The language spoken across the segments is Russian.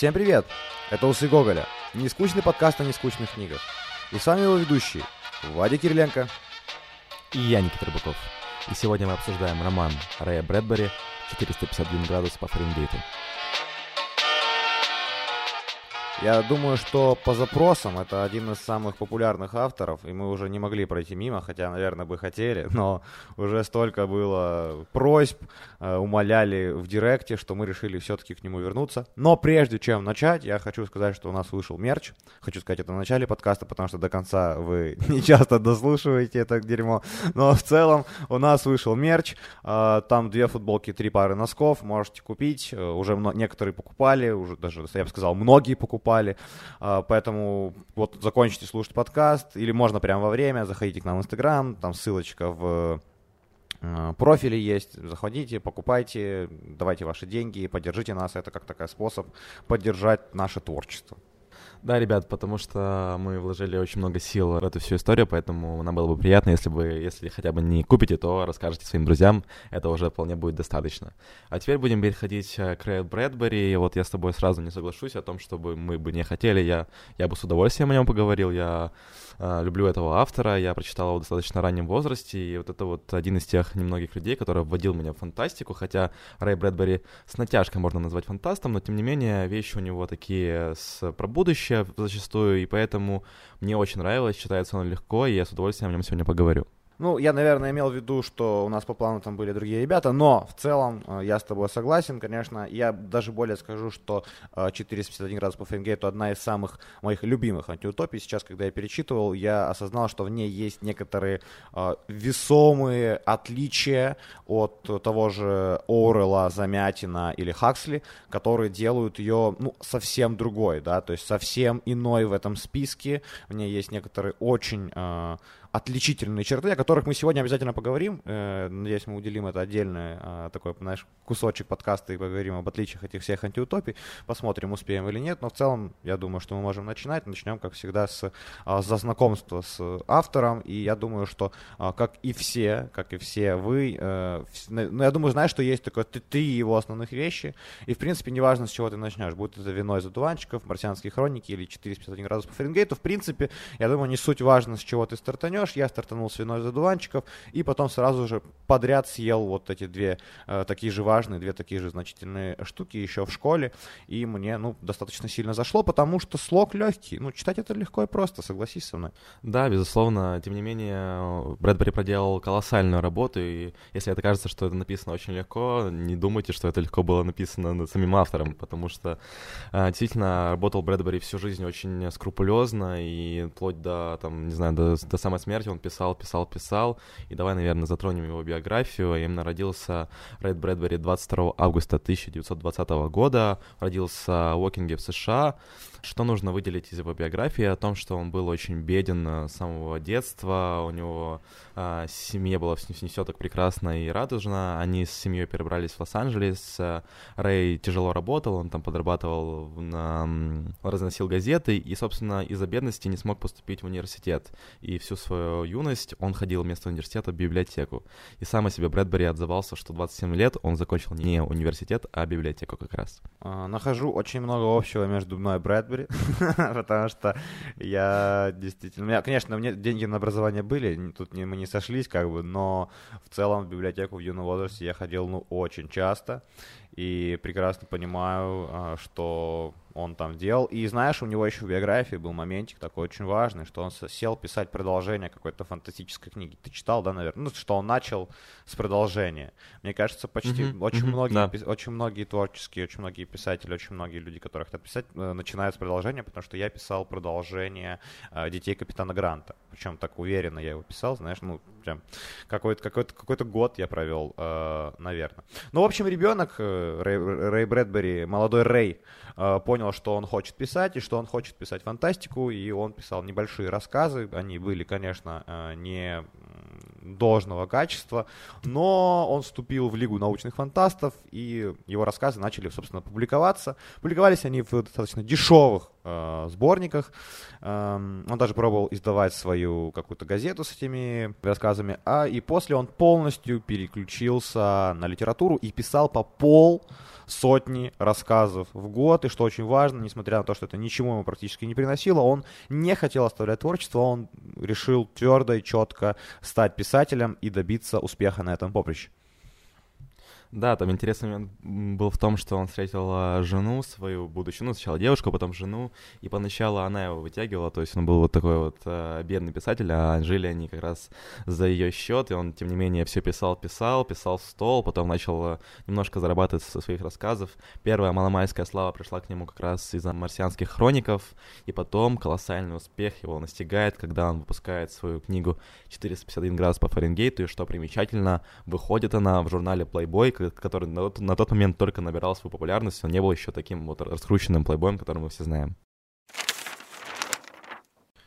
Всем привет! Это Усы Гоголя, нескучный подкаст о нескучных книгах. И с вами его ведущий Вадя Кириленко. И я, Никита Рыбаков. И сегодня мы обсуждаем роман Рэя Брэдбери «451 градус по Фаренгейту». Я думаю, что по запросам это один из самых популярных авторов, и мы уже не могли пройти мимо, хотя, наверное, бы хотели, но уже столько было просьб, э, умоляли в директе, что мы решили все-таки к нему вернуться. Но прежде чем начать, я хочу сказать, что у нас вышел мерч. Хочу сказать это в начале подкаста, потому что до конца вы не часто дослушиваете это дерьмо. Но в целом у нас вышел мерч. Э, там две футболки, три пары носков. Можете купить. Э, уже некоторые покупали, уже даже, я бы сказал, многие покупали попали. А, поэтому вот закончите слушать подкаст, или можно прямо во время, заходите к нам в Инстаграм, там ссылочка в э, профили есть, заходите, покупайте, давайте ваши деньги, поддержите нас, это как такой способ поддержать наше творчество. Да, ребят, потому что мы вложили очень много сил в эту всю историю, поэтому нам было бы приятно, если бы, если хотя бы не купите, то расскажете своим друзьям, это уже вполне будет достаточно. А теперь будем переходить э, к Рэйл Брэдбери, вот я с тобой сразу не соглашусь о том, чтобы мы бы не хотели, я, я бы с удовольствием о нем поговорил, я э, люблю этого автора, я прочитал его в достаточно раннем возрасте, и вот это вот один из тех немногих людей, который вводил меня в фантастику, хотя Рэй Брэдбери с натяжкой можно назвать фантастом, но тем не менее вещи у него такие с про будущее, зачастую, и поэтому мне очень нравилось, читается он легко, и я с удовольствием о нем сегодня поговорю. Ну, я, наверное, имел в виду, что у нас по плану там были другие ребята, но в целом э, я с тобой согласен, конечно. Я даже более скажу, что 451 э, градус по Фаренгейту одна из самых моих любимых антиутопий. Сейчас, когда я перечитывал, я осознал, что в ней есть некоторые э, весомые отличия от того же Оурелла, Замятина или Хаксли, которые делают ее ну, совсем другой, да, то есть совсем иной в этом списке. В ней есть некоторые очень отличительные черты, о которых мы сегодня обязательно поговорим. Э, надеюсь, мы уделим это отдельный э, такой, знаешь, кусочек подкаста и поговорим об отличиях этих всех антиутопий. Посмотрим, успеем или нет. Но в целом, я думаю, что мы можем начинать. Начнем, как всегда, с, а, за знакомства с автором. И я думаю, что, а, как и все, как и все вы, э, ну, я думаю, знаешь, что есть такое три его основных вещи. И, в принципе, неважно, с чего ты начнешь. Будет это вино из одуванчиков, марсианские хроники или 451 градус по Фаренгейту. В принципе, я думаю, не суть важно, с чего ты стартанешь стартанешь, я стартанул с виной из и потом сразу же подряд съел вот эти две э, такие же важные, две такие же значительные штуки еще в школе, и мне, ну, достаточно сильно зашло, потому что слог легкий, ну, читать это легко и просто, согласись со мной. Да, безусловно, тем не менее, Брэдбери проделал колоссальную работу, и если это кажется, что это написано очень легко, не думайте, что это легко было написано самим автором, потому что э, действительно работал Брэдбери всю жизнь очень скрупулезно, и вплоть до, там, не знаю, до, до самой смерти он писал, писал, писал. И давай, наверное, затронем его биографию. Именно родился Рейд Брэдбери 22 августа 1920 года. Родился в Уокинге в США. Что нужно выделить из его биографии? О том, что он был очень беден э, с самого детства, у него э, семья была все так прекрасно и радужно, они с семьей перебрались в Лос-Анджелес, э, Рэй тяжело работал, он там подрабатывал, на, разносил газеты, и, собственно, из-за бедности не смог поступить в университет, и всю свою юность он ходил вместо университета в библиотеку, и сам о себе Брэдбери отзывался, что 27 лет он закончил не университет, а библиотеку как раз. А, нахожу очень много общего между мной и Брэд Брэдбери, потому что я действительно... У меня, конечно, мне деньги на образование были, тут не, мы не сошлись, как бы, но в целом в библиотеку в юном возрасте я ходил, ну, очень часто, и прекрасно понимаю, а, что он там делал. И знаешь, у него еще в биографии был моментик такой очень важный, что он сел писать продолжение какой-то фантастической книги. Ты читал, да, наверное? Ну, что он начал с продолжения. Мне кажется, почти mm-hmm. очень, mm-hmm. многие, да. очень многие творческие, очень многие писатели, очень многие люди, которые хотят писать, э, начинают с продолжения, потому что я писал продолжение э, «Детей капитана Гранта». Причем так уверенно я его писал, знаешь, ну, прям какой-то какой какой год я провел, э, наверное. Ну, в общем, ребенок, э, Рэй, Рэй Брэдбери, молодой Рэй, э, понял, что он хочет писать, и что он хочет писать фантастику, и он писал небольшие рассказы. Они были, конечно, э, не должного качества, но он вступил в Лигу научных фантастов, и его рассказы начали, собственно, публиковаться. Публиковались они в достаточно дешевых э, сборниках. Эм, он даже пробовал издавать свою какую-то газету с этими рассказами. А и после он полностью переключился на литературу и писал по пол сотни рассказов в год, и что очень важно, несмотря на то, что это ничему ему практически не приносило, он не хотел оставлять творчество, он решил твердо и четко стать писателем и добиться успеха на этом поприще. Да, там интересный момент был в том, что он встретил жену свою будущую, ну, сначала девушку, а потом жену, и поначалу она его вытягивала, то есть он был вот такой вот э, бедный писатель, а жили они как раз за ее счет, и он, тем не менее, все писал, писал, писал в стол, потом начал а, немножко зарабатывать со своих рассказов. Первая маломайская слава пришла к нему как раз из-за марсианских хроников, и потом колоссальный успех его настигает, когда он выпускает свою книгу «451 градус по Фаренгейту», и что примечательно, выходит она в журнале Playboy, который на, на тот момент только набирал свою популярность, он не был еще таким вот раскрученным плейбоем, который мы все знаем.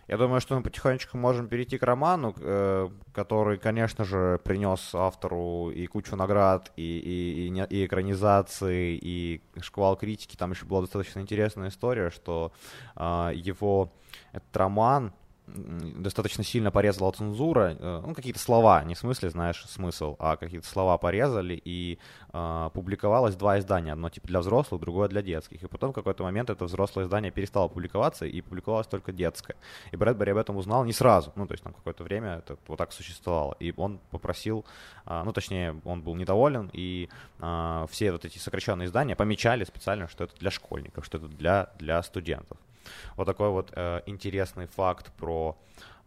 Я думаю, что мы потихонечку можем перейти к роману, э, который, конечно же, принес автору и кучу наград, и, и, и, и экранизации, и шквал критики. Там еще была достаточно интересная история, что э, его этот роман достаточно сильно порезала цензура, э, ну, какие-то слова, не в смысле, знаешь, смысл, а какие-то слова порезали, и э, публиковалось два издания, одно типа для взрослых, другое для детских, и потом в какой-то момент это взрослое издание перестало публиковаться, и публиковалось только детское, и Брэдбери об этом узнал не сразу, ну, то есть там какое-то время это вот так существовало, и он попросил, э, ну, точнее, он был недоволен, и э, все вот эти сокращенные издания помечали специально, что это для школьников, что это для, для студентов. Вот такой вот э, интересный факт про...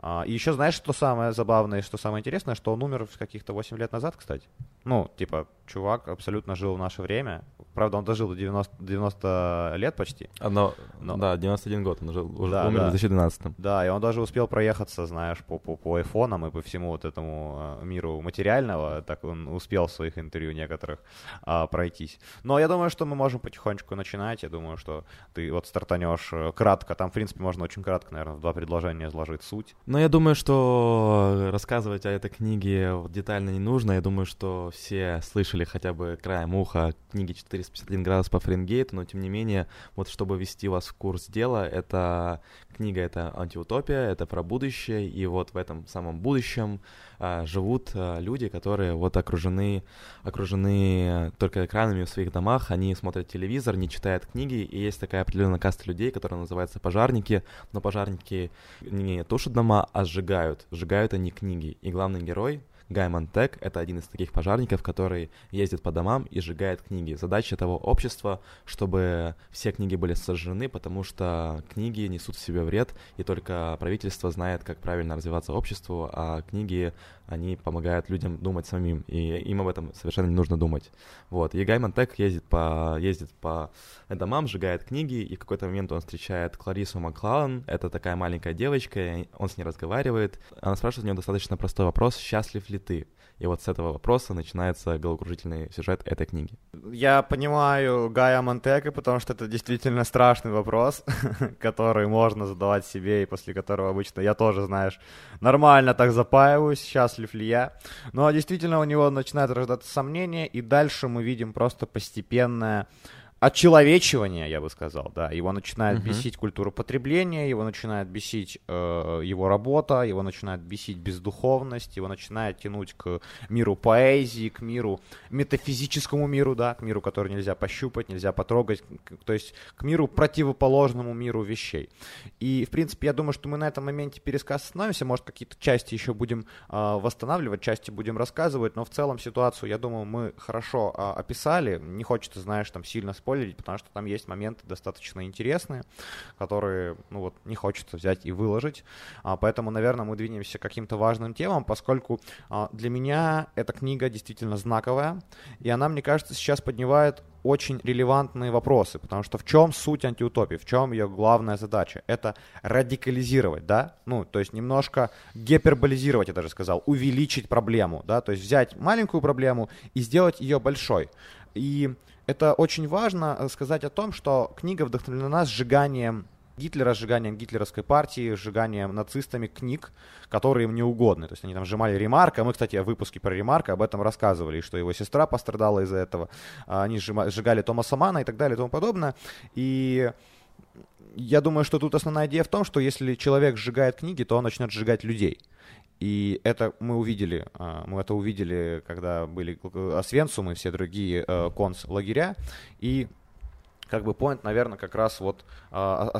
Э, и еще знаешь, что самое забавное, что самое интересное, что он умер каких-то 8 лет назад, кстати. Ну, типа, чувак абсолютно жил в наше время. Правда, он дожил до 90, 90 лет почти. Одно, Но... Да, 91 год, он жил, уже да, умер да. в 2012. Да, и он даже успел проехаться, знаешь, по, по, по айфонам и по всему вот этому э, миру материального. Так он успел в своих интервью некоторых а, пройтись. Но я думаю, что мы можем потихонечку начинать. Я думаю, что ты вот стартанешь э, кратко. Там, в принципе, можно очень кратко, наверное, в два предложения изложить суть. Но я думаю, что рассказывать о этой книге детально не нужно. Я думаю, что все слышали хотя бы краем уха книги 451 градус по Фаренгейту, но тем не менее, вот чтобы ввести вас в курс дела, это книга это антиутопия, это про будущее, и вот в этом самом будущем а, живут а, люди, которые вот окружены, окружены только экранами в своих домах, они смотрят телевизор, не читают книги, и есть такая определенная каста людей, которая называется пожарники, но пожарники не тушат дома, а сжигают, сжигают они книги, и главный герой — Гайман Тек — это один из таких пожарников, который ездит по домам и сжигает книги. Задача того общества, чтобы все книги были сожжены, потому что книги несут в себе вред, и только правительство знает, как правильно развиваться обществу, а книги они помогают людям думать самим, и им об этом совершенно не нужно думать. Вот, и Гайман Тек ездит по, ездит по домам, сжигает книги, и в какой-то момент он встречает Кларису Маклаун, это такая маленькая девочка, он с ней разговаривает, она спрашивает у нее достаточно простой вопрос, счастлив ли ты? И вот с этого вопроса начинается головокружительный сюжет этой книги. Я понимаю Гая Монтека, потому что это действительно страшный вопрос, который можно задавать себе, и после которого обычно я тоже, знаешь, нормально так запаиваюсь, счастлив ли я. Но действительно у него начинает рождаться сомнения, и дальше мы видим просто постепенное отчеловечивания, я бы сказал, да. Его начинает uh-huh. бесить культура потребления, его начинает бесить э, его работа, его начинает бесить бездуховность, его начинает тянуть к миру поэзии, к миру метафизическому миру, да, к миру, который нельзя пощупать, нельзя потрогать, к, то есть к миру противоположному миру вещей. И, в принципе, я думаю, что мы на этом моменте пересказ остановимся, может, какие-то части еще будем э, восстанавливать, части будем рассказывать, но в целом ситуацию, я думаю, мы хорошо э, описали. Не хочется, знаешь, там сильно спойлерить, потому что там есть моменты достаточно интересные, которые, ну вот, не хочется взять и выложить. А, поэтому, наверное, мы двинемся к каким-то важным темам, поскольку а, для меня эта книга действительно знаковая, и она, мне кажется, сейчас поднимает очень релевантные вопросы, потому что в чем суть антиутопии, в чем ее главная задача? Это радикализировать, да, ну, то есть немножко гиперболизировать, я даже сказал, увеличить проблему, да, то есть взять маленькую проблему и сделать ее большой. И это очень важно э, сказать о том, что книга вдохновлена сжиганием Гитлера, сжиганием гитлеровской партии, сжиганием нацистами книг, которые им не угодны. То есть они там сжимали Ремарка. Мы, кстати, в выпуске про Ремарка об этом рассказывали, что его сестра пострадала из-за этого. А они сжигали Томаса Мана и так далее и тому подобное. И я думаю, что тут основная идея в том, что если человек сжигает книги, то он начнет сжигать людей. И это мы увидели, а, мы это увидели, когда были Освенцум и все другие э, концлагеря, и как бы point, наверное, как раз вот э,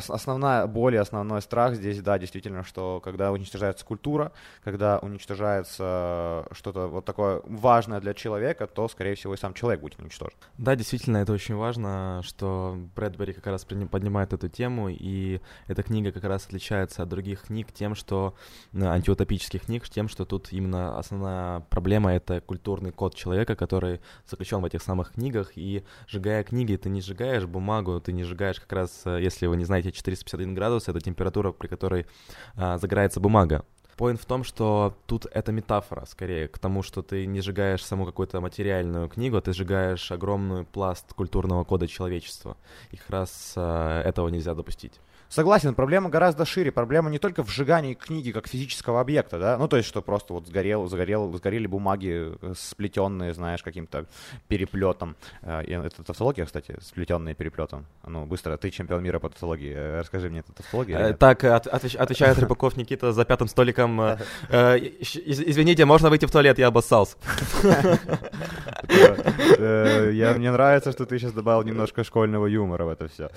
основная боль и основной страх здесь, да, действительно, что когда уничтожается культура, когда уничтожается что-то вот такое важное для человека, то, скорее всего, и сам человек будет уничтожен. Да, действительно, это очень важно, что Брэдбери как раз поднимает эту тему, и эта книга как раз отличается от других книг тем, что э, антиутопических книг, тем, что тут именно основная проблема — это культурный код человека, который заключен в этих самых книгах, и сжигая книги, ты не сжигаешь бумагу ты не сжигаешь как раз, э, если вы не знаете, 451 градус — это температура, при которой а, загорается бумага. Поинт в том, что тут это метафора, скорее, к тому, что ты не сжигаешь саму какую-то материальную книгу, ты сжигаешь огромный пласт культурного кода человечества. И как раз а, этого нельзя допустить. Согласен, проблема гораздо шире. Проблема не только в сжигании книги как физического объекта, да, ну то есть, что просто вот сгорел, сгорел, сгорели бумаги, э, сплетенные, знаешь, каким-то переплетом. Э, это тавтология, кстати, сплетенные переплетом. Ну, быстро, ты чемпион мира по тавтологии. Э, расскажи мне, это тавтология? Так, от, отвечает Рыбаков Никита за пятым столиком. Извините, можно выйти в туалет, я обоссался. Мне нравится, что ты сейчас добавил немножко школьного юмора в это все.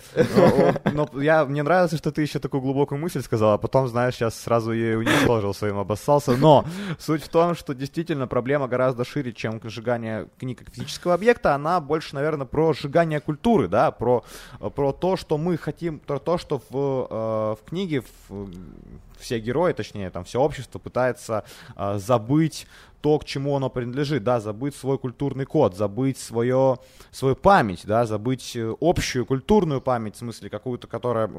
Но я, мне нравится нравится, что ты еще такую глубокую мысль сказал, а потом, знаешь, сейчас сразу ее уничтожил своим, обоссался. Но суть в том, что действительно проблема гораздо шире, чем сжигание книг как физического объекта. Она больше, наверное, про сжигание культуры, да, про, про то, что мы хотим, про то, что в, э, в книге в, все герои, точнее, там все общество пытается э, забыть то, к чему оно принадлежит, да, забыть свой культурный код, забыть свое, свою память, да, забыть э, общую культурную память, в смысле, какую-то, которая,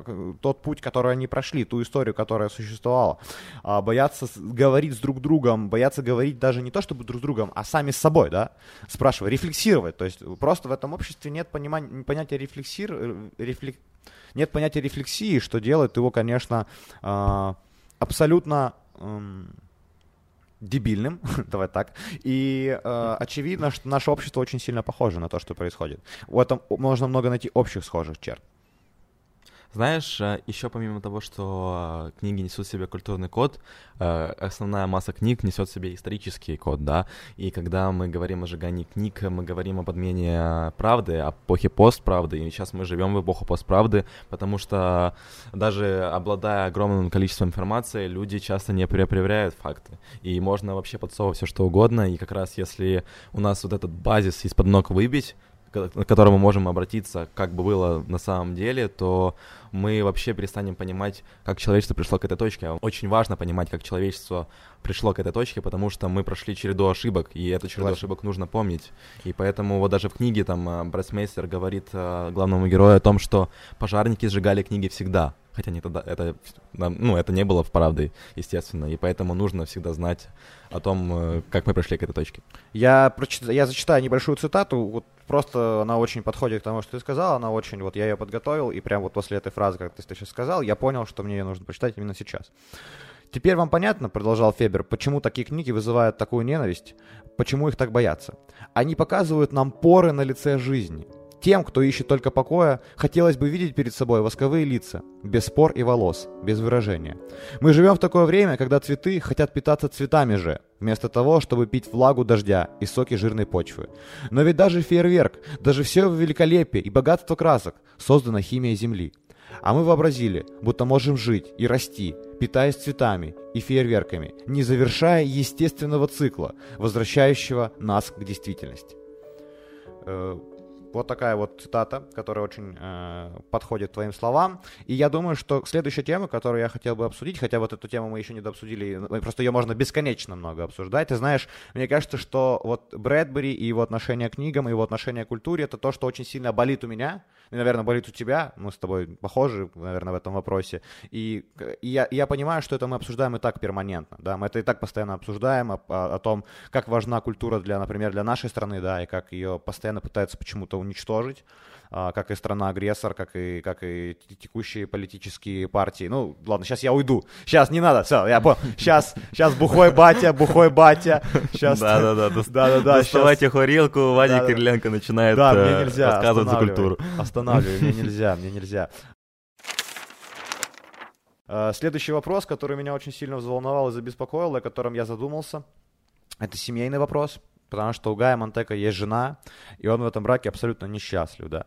тот путь, который они прошли, ту историю, которая существовала, а, боятся говорить с друг другом, боятся говорить даже не то, чтобы друг с другом, а сами с собой, да, спрашивая, рефлексировать, то есть просто в этом обществе нет понимания, понятия рефлексир, э, рефлек... нет понятия рефлексии, что делает его, конечно, а, абсолютно дебильным, давай так. И э, очевидно, что наше общество очень сильно похоже на то, что происходит. В этом можно много найти общих схожих черт. Знаешь, э, еще помимо того, что э, книги несут в себе культурный код, э, основная масса книг несет в себе исторический код, да, и когда мы говорим о сжигании книг, мы говорим об подмене правды, о эпохе постправды, и сейчас мы живем в эпоху постправды, потому что даже обладая огромным количеством информации, люди часто не проверяют факты, и можно вообще подсовывать все что угодно, и как раз если у нас вот этот базис из-под ног выбить, к которому можем обратиться, как бы было на самом деле, то мы вообще перестанем понимать, как человечество пришло к этой точке. Очень важно понимать, как человечество пришло к этой точке, потому что мы прошли череду ошибок, и эту череду Класс. ошибок нужно помнить. И поэтому вот даже в книге там э, Брайсмейстер говорит э, главному герою о том, что пожарники сжигали книги всегда. Хотя не тогда, это, ну, это не было в правдой, естественно, и поэтому нужно всегда знать о том, э, как мы пришли к этой точке. Я, прочит... я зачитаю небольшую цитату, вот просто она очень подходит к тому, что ты сказал, она очень, вот я ее подготовил, и прям вот после этой фразы, как ты сейчас сказал, я понял, что мне ее нужно прочитать именно сейчас. Теперь вам понятно, продолжал Фебер, почему такие книги вызывают такую ненависть, почему их так боятся. Они показывают нам поры на лице жизни – тем, кто ищет только покоя, хотелось бы видеть перед собой восковые лица, без спор и волос, без выражения. Мы живем в такое время, когда цветы хотят питаться цветами же, вместо того, чтобы пить влагу дождя и соки жирной почвы. Но ведь даже фейерверк, даже все великолепие и богатство красок создано химией Земли. А мы вообразили, будто можем жить и расти, питаясь цветами и фейерверками, не завершая естественного цикла, возвращающего нас к действительности. Э, вот такая вот цитата, которая очень э, подходит твоим словам. И я думаю, что следующая тема, которую я хотел бы обсудить, хотя вот эту тему мы еще не дообсудили, просто ее можно бесконечно много обсуждать. Ты знаешь, мне кажется, что вот Брэдбери и его отношение к книгам, и его отношение к культуре, это то, что очень сильно болит у меня, наверное, болит у тебя. Мы с тобой похожи, наверное, в этом вопросе. И, и, я, я понимаю, что это мы обсуждаем и так перманентно. Да? Мы это и так постоянно обсуждаем, о, о, о том, как важна культура, для, например, для нашей страны, да, и как ее постоянно пытаются почему-то уничтожить, как и страна-агрессор, как и, как и текущие политические партии. Ну, ладно, сейчас я уйду. Сейчас не надо, все, я понял. Сейчас, сейчас бухой батя, бухой батя. Сейчас... Да-да-да, да-да-да. Доставайте хорилку, Ваня Кириленко начинает да, мне э, нельзя, рассказывать за культуру. Останавливай, мне нельзя, мне нельзя. Э, следующий вопрос, который меня очень сильно взволновал и забеспокоил, о котором я задумался, это семейный вопрос, потому что у Гая Монтека есть жена, и он в этом браке абсолютно несчастлив, да.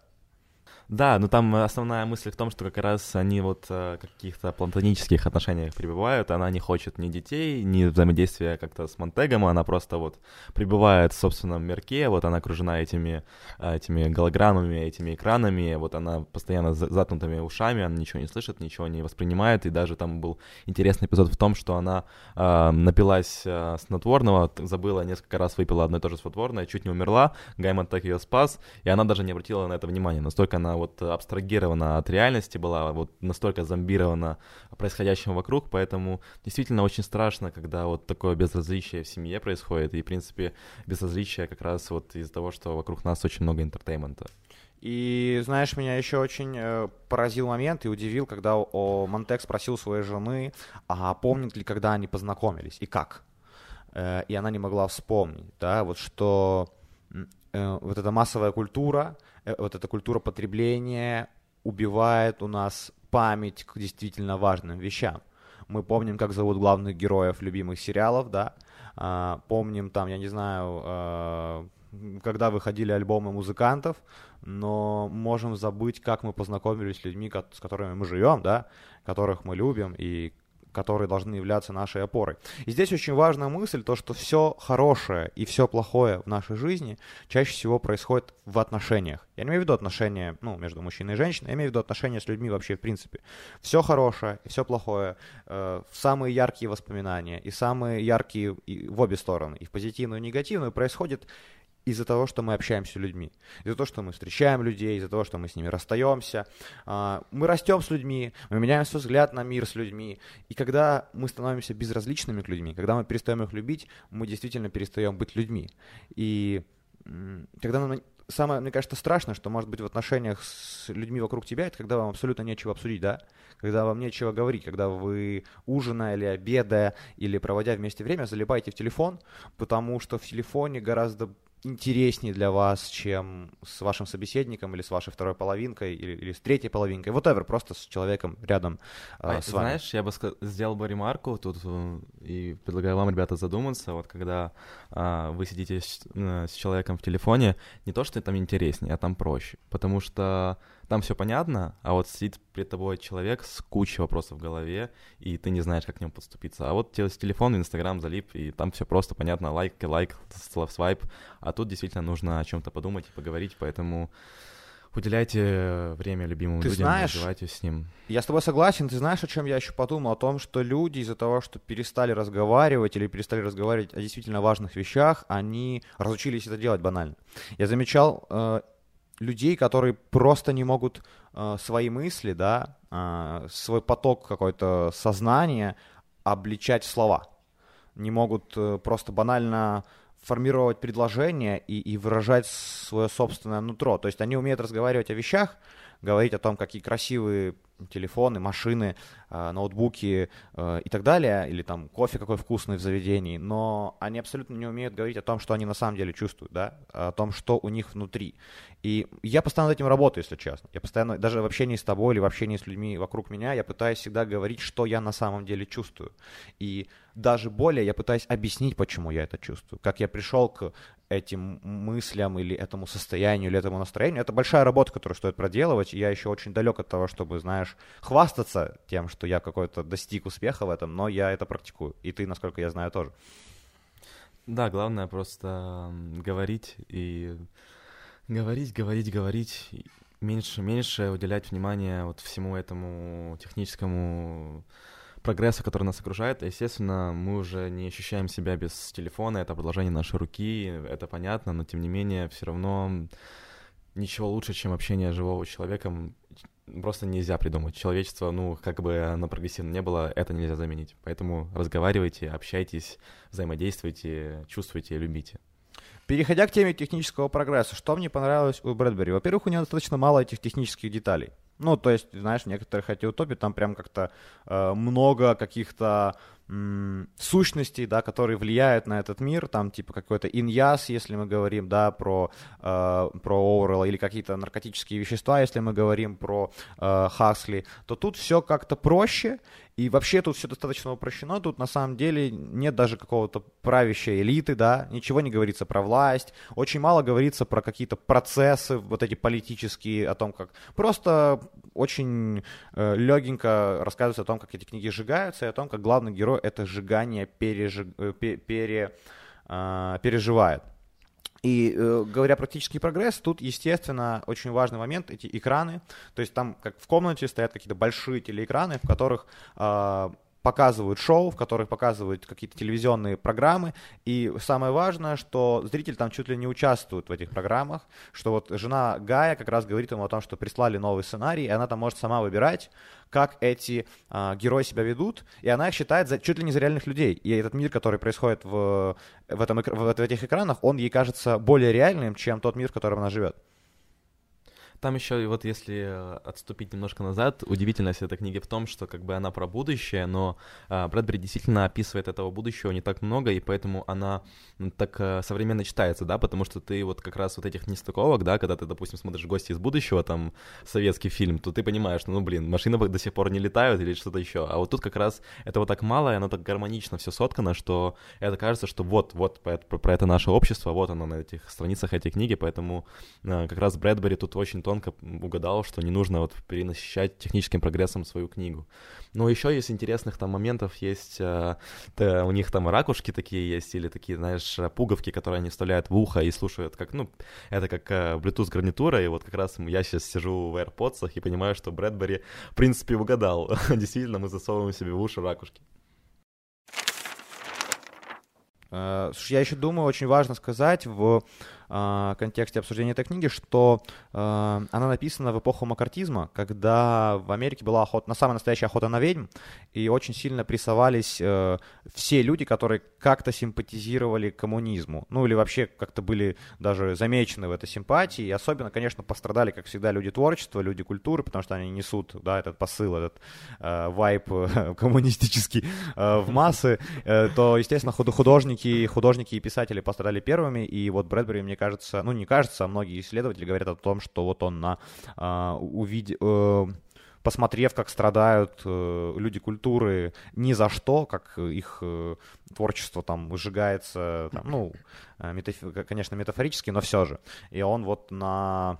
Да, но там основная мысль в том, что как раз они вот э, в каких-то платонических отношениях пребывают, она не хочет ни детей, ни взаимодействия как-то с Монтегом, она просто вот пребывает в собственном мирке, вот она окружена этими, э, этими голограммами, этими экранами, вот она постоянно с затнутыми ушами, она ничего не слышит, ничего не воспринимает, и даже там был интересный эпизод в том, что она э, напилась э, снотворного, забыла, несколько раз выпила одно и то же снотворное, чуть не умерла, Гай Монтег ее спас, и она даже не обратила на это внимания, настолько она вот абстрагирована от реальности была, вот настолько зомбирована происходящим вокруг, поэтому действительно очень страшно, когда вот такое безразличие в семье происходит, и, в принципе, безразличие как раз вот из-за того, что вокруг нас очень много entertainment а. И знаешь, меня еще очень э, поразил момент и удивил, когда о, Монтег спросил своей жены, а помнит ли, когда они познакомились и как. Э, и она не могла вспомнить, да, вот что вот эта массовая культура, Э, вот эта культура потребления убивает у нас память к действительно важным вещам. Мы помним, как зовут главных героев любимых сериалов, да, а, помним там, я не знаю, а, когда выходили альбомы музыкантов, но можем забыть, как мы познакомились с людьми, с которыми мы живем, да, которых мы любим и которые должны являться нашей опорой. И здесь очень важная мысль, то, что все хорошее и все плохое в нашей жизни чаще всего происходит в отношениях. Я не имею в виду отношения ну, между мужчиной и женщиной, я имею в виду отношения с людьми вообще в принципе. Все хорошее и все плохое, э, самые яркие воспоминания и самые яркие и в обе стороны, и в позитивную, и негативную, происходит из-за того, что мы общаемся с людьми, из-за того, что мы встречаем людей, из-за того, что мы с ними расстаемся. А, мы растем с людьми, мы меняем свой взгляд на мир с людьми. И когда мы становимся безразличными к людьми, когда мы перестаем их любить, мы действительно перестаем быть людьми. И когда нам самое, мне кажется, страшно, что может быть в отношениях с людьми вокруг тебя, это когда вам абсолютно нечего обсудить, да? Когда вам нечего говорить, когда вы ужиная или обедая, или проводя вместе время, залипаете в телефон, потому что в телефоне гораздо интереснее для вас, чем с вашим собеседником или с вашей второй половинкой или, или с третьей половинкой, whatever, просто с человеком рядом э, с вами. Знаешь, я бы сделал бы ремарку тут э, и предлагаю вам, ребята, задуматься, вот когда э, вы сидите с, э, с человеком в телефоне, не то, что там интереснее, а там проще, потому что там все понятно, а вот сидит перед тобой человек с кучей вопросов в голове, и ты не знаешь, как к нему подступиться. А вот с телефон, Инстаграм залип, и там все просто понятно, лайк, лайк, свайп, а тут действительно нужно о чем-то подумать и поговорить, поэтому уделяйте время любимым ты людям, знаешь, называйте с ним. Я с тобой согласен. Ты знаешь, о чем я еще подумал? О том, что люди из-за того, что перестали разговаривать или перестали разговаривать о действительно важных вещах, они разучились это делать банально. Я замечал э, людей, которые просто не могут э, свои мысли, да, э, свой поток какой-то сознания обличать слова. Не могут э, просто банально формировать предложения и, и выражать свое собственное нутро. То есть они умеют разговаривать о вещах, говорить о том, какие красивые телефоны, машины, э, ноутбуки э, и так далее, или там кофе какой вкусный в заведении, но они абсолютно не умеют говорить о том, что они на самом деле чувствуют, да, о том, что у них внутри. И я постоянно над этим работаю, если честно. Я постоянно, даже в общении с тобой или в общении с людьми вокруг меня, я пытаюсь всегда говорить, что я на самом деле чувствую. И даже более я пытаюсь объяснить, почему я это чувствую, как я пришел к этим мыслям или этому состоянию или этому настроению. Это большая работа, которую стоит проделывать, и я еще очень далек от того, чтобы, знаешь, хвастаться тем, что я какой-то достиг успеха в этом, но я это практикую, и ты, насколько я знаю, тоже. Да, главное просто говорить и говорить, говорить, говорить, меньше, меньше уделять внимание вот всему этому техническому прогрессу, который нас окружает. Естественно, мы уже не ощущаем себя без телефона, это продолжение нашей руки, это понятно, но тем не менее все равно ничего лучше, чем общение живого человека, просто нельзя придумать. Человечество, ну, как бы оно прогрессивно не было, это нельзя заменить. Поэтому разговаривайте, общайтесь, взаимодействуйте, чувствуйте, любите. Переходя к теме технического прогресса, что мне понравилось у Брэдбери? Во-первых, у него достаточно мало этих технических деталей. Ну, то есть, знаешь, в некоторых эти утопии там прям как-то э, много каких-то сущностей, да, которые влияют на этот мир, там типа какой-то иньяс, если мы говорим, да, про, э, про Оуэлла, или какие-то наркотические вещества, если мы говорим про э, Хасли, то тут все как-то проще, и вообще тут все достаточно упрощено, тут на самом деле нет даже какого-то правящей элиты, да, ничего не говорится про власть, очень мало говорится про какие-то процессы, вот эти политические, о том, как просто очень э, легенько рассказывается о том, как эти книги сжигаются, и о том, как главный герой это сжигание пережиг... Э, пере... э, переживает. И э, говоря про практический прогресс, тут, естественно, очень важный момент эти экраны. То есть там, как в комнате, стоят какие-то большие телеэкраны, в которых э, показывают шоу, в которых показывают какие-то телевизионные программы. И самое важное, что зритель там чуть ли не участвует в этих программах, что вот жена Гая как раз говорит ему о том, что прислали новый сценарий, и она там может сама выбирать, как эти а, герои себя ведут, и она их считает за, чуть ли не за реальных людей. И этот мир, который происходит в, в, этом, в, в этих экранах, он ей кажется более реальным, чем тот мир, в котором она живет. Там еще, вот если э, отступить немножко назад, удивительность этой книги в том, что как бы она про будущее, но э, Брэдбери действительно описывает этого будущего не так много, и поэтому она так э, современно читается, да, потому что ты вот как раз вот этих нестыковок, да, когда ты, допустим, смотришь «Гости из будущего», там, советский фильм, то ты понимаешь, ну, блин, машины до сих пор не летают или что-то еще, а вот тут как раз этого так мало, и оно так гармонично все соткано, что это кажется, что вот, вот про, про это наше общество, вот оно на этих страницах этой книги, поэтому э, как раз Брэдбери тут очень тонко угадал, что не нужно вот перенасыщать техническим прогрессом свою книгу. Но еще из интересных там моментов есть, э, у них там ракушки такие есть, или такие, знаешь, пуговки, которые они вставляют в ухо и слушают, как, ну, это как э, Bluetooth гарнитура, и вот как раз я сейчас сижу в AirPods и понимаю, что Брэдбери, в принципе, угадал. Действительно, мы засовываем себе в уши ракушки. Э, слушай, я еще думаю, очень важно сказать в э, контексте обсуждения этой книги, что э, она написана в эпоху макартизма, когда в Америке была охота, на самая настоящая охота на ведьм, и очень сильно прессовались э, все люди, которые как-то симпатизировали коммунизму, ну или вообще как-то были даже замечены в этой симпатии, и особенно, конечно, пострадали, как всегда, люди творчества, люди культуры, потому что они несут, да, этот посыл, этот э, вайп коммунистический э, в массы, э, то, естественно, художники, художники и писатели пострадали первыми, и вот Брэдбери, мне кажется, ну не кажется, а многие исследователи говорят о том, что вот он на э, увид... э, посмотрев, как страдают э, люди культуры ни за что, как их э, творчество там сжигается, там, ну, э, метаф... конечно, метафорически, но все же. И он вот на а,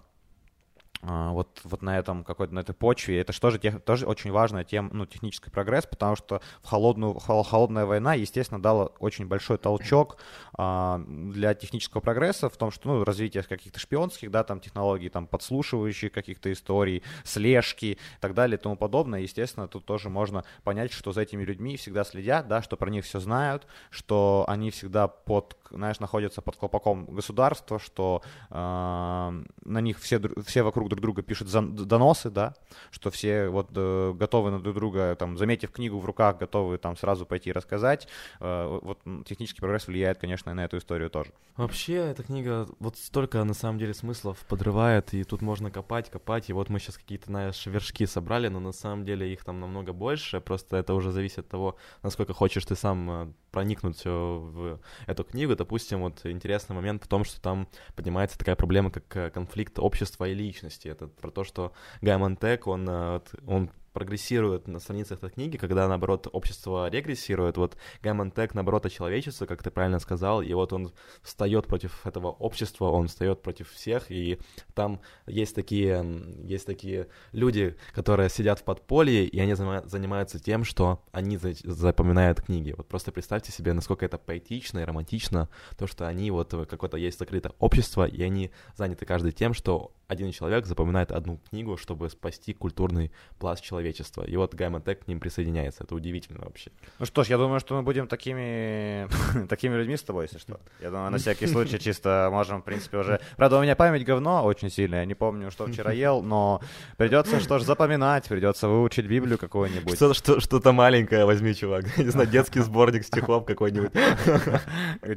вот, вот на этом какой-то на этой почве. Это что же тех, тоже очень важная тема, ну, технический прогресс, потому что в холодную, холодная война, естественно, дала очень большой толчок а, для технического прогресса в том, что, ну, развитие каких-то шпионских, да, там, технологий, там, подслушивающих каких-то историй, слежки и так далее и тому подобное. Естественно, тут тоже можно понять, что за этими людьми всегда следят, да, что про них все знают, что они всегда под, знаешь, находятся под колпаком государства, что э, на них все, все вокруг друг друга пишут доносы, да, что все вот э, готовы на друг друга, там, заметив книгу в руках, готовы там сразу пойти рассказать. Э, вот технический прогресс влияет, конечно, на эту историю тоже. Вообще, эта книга вот столько, на самом деле, смыслов подрывает, и тут можно копать, копать, и вот мы сейчас какие-то, знаешь, вершки собрали, но на самом деле их там намного больше, просто это уже зависит от того, насколько хочешь ты сам э, проникнуть в эту книгу. Допустим, вот интересный момент в том, что там поднимается такая проблема, как конфликт общества и личности. Это про то, что Гай Монтек, он, э, он прогрессирует на страницах этой книги, когда, наоборот, общество регрессирует. Вот Гаймон Тек, наоборот, человечество, как ты правильно сказал, и вот он встает против этого общества, он встает против всех, и там есть такие, есть такие люди, которые сидят в подполье, и они занимаются тем, что они запоминают книги. Вот просто представьте себе, насколько это поэтично и романтично, то, что они вот какое-то есть закрытое общество, и они заняты каждый тем, что один человек запоминает одну книгу, чтобы спасти культурный пласт человечества. И вот Гаймон Тек к ним присоединяется. Это удивительно вообще. Ну что ж, я думаю, что мы будем такими, такими людьми с тобой, если что. Я думаю, на всякий случай чисто можем, в принципе, уже... Правда, у меня память говно очень сильная. Я не помню, что вчера ел, но придется что ж запоминать, придется выучить Библию какую-нибудь. Что, что, что-то маленькое возьми, чувак. Не знаю, детский сборник стихов какой-нибудь.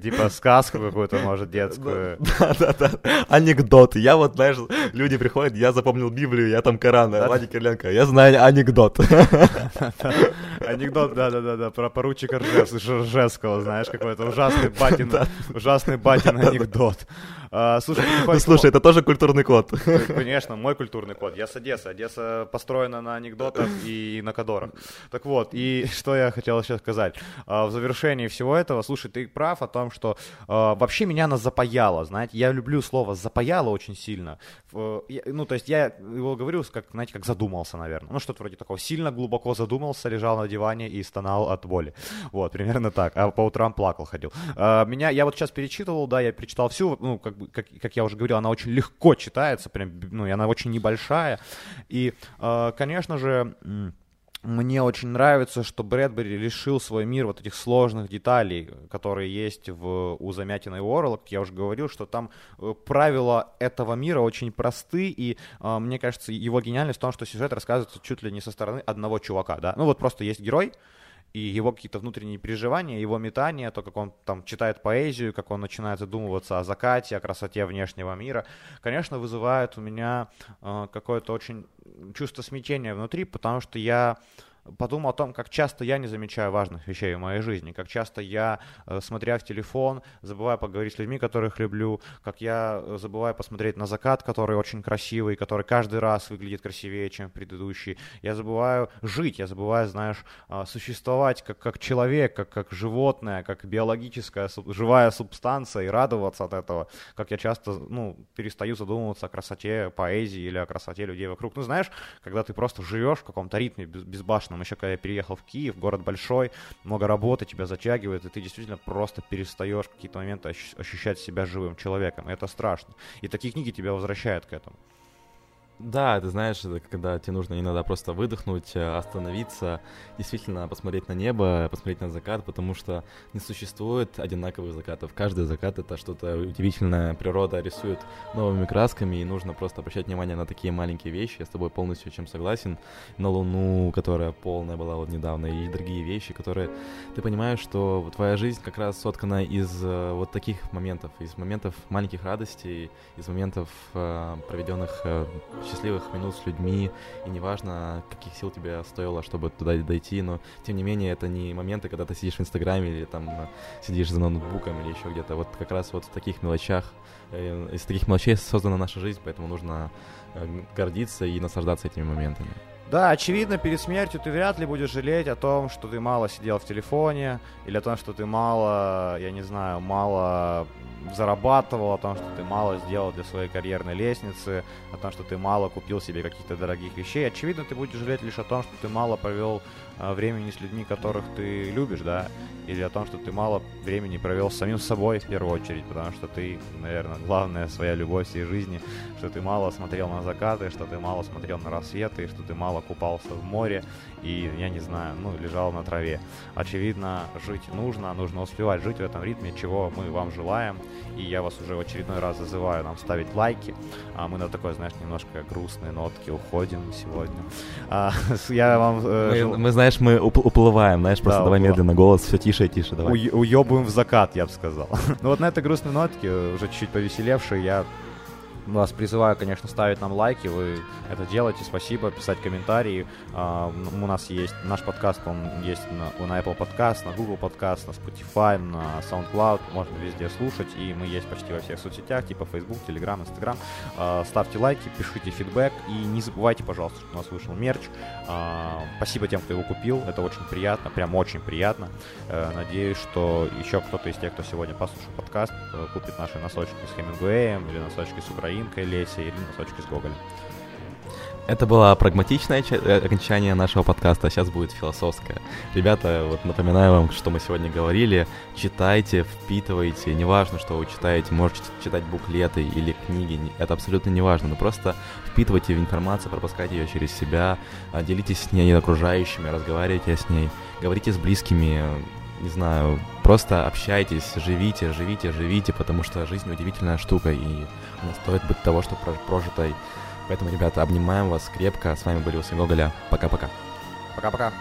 Типа сказку какую-то, может, детскую. Да-да-да. Анекдоты. Я вот, знаешь, Люди приходят, я запомнил Библию, я там Коран, да? Владик Кириленко, я знаю анекдот. Анекдот, да-да-да, про поручика Ржевского, знаешь, какой-то ужасный батин, ужасный батин анекдот. А, слушай, ну, слушай, это тоже культурный код. Конечно, мой культурный код. Я с Одессы. Одесса построена на анекдотах и на кадорах. Так вот, и что я хотел сейчас сказать. А, в завершении всего этого, слушай, ты прав о том, что а, вообще меня она запаяло, знаете. Я люблю слово «запаяло» очень сильно. Ну, то есть я его говорю, как, знаете, как задумался, наверное. Ну, что-то вроде такого. Сильно глубоко задумался, лежал на диване и стонал от боли. Вот, примерно так. А по утрам плакал, ходил. Меня, я вот сейчас перечитывал, да, я перечитал всю, ну, как бы, как, как я уже говорил, она очень легко читается, прям, ну, и она очень небольшая. И, э, конечно же, мне очень нравится, что Брэдбери решил свой мир вот этих сложных деталей, которые есть в, у Замятина и. Как я уже говорил, что там э, правила этого мира очень просты, и э, мне кажется, его гениальность в том, что сюжет рассказывается чуть ли не со стороны одного чувака, да. Ну вот просто есть герой, и его какие-то внутренние переживания, его метания, то, как он там читает поэзию, как он начинает задумываться о закате, о красоте внешнего мира, конечно, вызывает у меня э, какое-то очень чувство смятения внутри, потому что я подумал о том, как часто я не замечаю важных вещей в моей жизни, как часто я, э, смотря в телефон, забываю поговорить с людьми, которых люблю, как я э, забываю посмотреть на закат, который очень красивый, который каждый раз выглядит красивее, чем предыдущий. Я забываю жить, я забываю, знаешь, э, существовать как, как человек, как, как животное, как биологическая живая субстанция и радоваться от этого, как я часто, ну, перестаю задумываться о красоте поэзии или о красоте людей вокруг. Ну, знаешь, когда ты просто живешь в каком-то ритме безбашенном, там еще когда я переехал в Киев, город большой, много работы, тебя затягивает, и ты действительно просто перестаешь какие-то моменты ощущать себя живым человеком. И это страшно. И такие книги тебя возвращают к этому. Да, ты знаешь, это когда тебе нужно иногда просто выдохнуть, э, остановиться, действительно посмотреть на небо, посмотреть на закат, потому что не существует одинаковых закатов. Каждый закат — это что-то удивительное, природа рисует новыми красками, и нужно просто обращать внимание на такие маленькие вещи. Я с тобой полностью чем согласен. На Луну, которая полная была вот недавно, и другие вещи, которые ты понимаешь, что твоя жизнь как раз соткана из э, вот таких моментов, из моментов маленьких радостей, из моментов, э, проведенных счастливых минут с людьми, и неважно, каких сил тебе стоило, чтобы туда дойти, но тем не менее это не моменты, когда ты сидишь в Инстаграме или там сидишь за ноутбуком или еще где-то. Вот как раз вот в таких мелочах, э, из таких мелочей создана наша жизнь, поэтому нужно э, гордиться и наслаждаться этими моментами. Да, очевидно, перед смертью ты вряд ли будешь жалеть о том, что ты мало сидел в телефоне, или о том, что ты мало, я не знаю, мало зарабатывал, о том, что ты мало сделал для своей карьерной лестницы, о том, что ты мало купил себе каких-то дорогих вещей. Очевидно, ты будешь жалеть лишь о том, что ты мало провел времени с людьми, которых ты любишь, да, или о том, что ты мало времени провел с самим собой в первую очередь, потому что ты, наверное, главная своя любовь всей жизни, что ты мало смотрел на закаты, что ты мало смотрел на рассветы, что ты мало купался в море и, я не знаю, ну, лежал на траве. Очевидно, жить нужно, нужно успевать жить в этом ритме, чего мы вам желаем, и я вас уже в очередной раз зазываю нам ставить лайки, а мы на такой, знаешь, немножко грустной нотке уходим сегодня. А, я вам... Э, мы, мы, знаешь, мы уплываем, знаешь, просто да, давай уплыв... медленно голос, все тише и тише, давай. У, уебываем в закат, я бы сказал. ну вот на этой грустной нотке, уже чуть-чуть повеселевший, я вас призываю, конечно, ставить нам лайки, вы это делаете, спасибо, писать комментарии. Uh, у нас есть наш подкаст, он есть на, на Apple Podcast, на Google Podcast, на Spotify, на SoundCloud, можно везде слушать, и мы есть почти во всех соцсетях, типа Facebook, Telegram, Instagram. Uh, ставьте лайки, пишите фидбэк, и не забывайте, пожалуйста, что у нас вышел мерч. Uh, спасибо тем, кто его купил, это очень приятно, прям очень приятно. Э, надеюсь, что еще кто-то из тех, кто сегодня послушал подкаст, э, купит наши носочки с Хемингуэем или носочки с Украины, Украинкой Леся или носочки с Гоголем. Это было прагматичное э, окончание нашего подкаста, а сейчас будет философское. Ребята, вот напоминаю вам, что мы сегодня говорили. Читайте, впитывайте. Неважно, что вы читаете, можете читать буклеты или книги. Это абсолютно неважно. Но просто впитывайте информацию, пропускайте ее через себя, делитесь с ней окружающими, разговаривайте с ней, говорите с близкими, не знаю, просто общайтесь, живите, живите, живите, потому что жизнь удивительная штука, и она стоит быть того, что прожитой. Поэтому, ребята, обнимаем вас крепко. С вами были Усы Гоголя. Пока-пока. Пока-пока.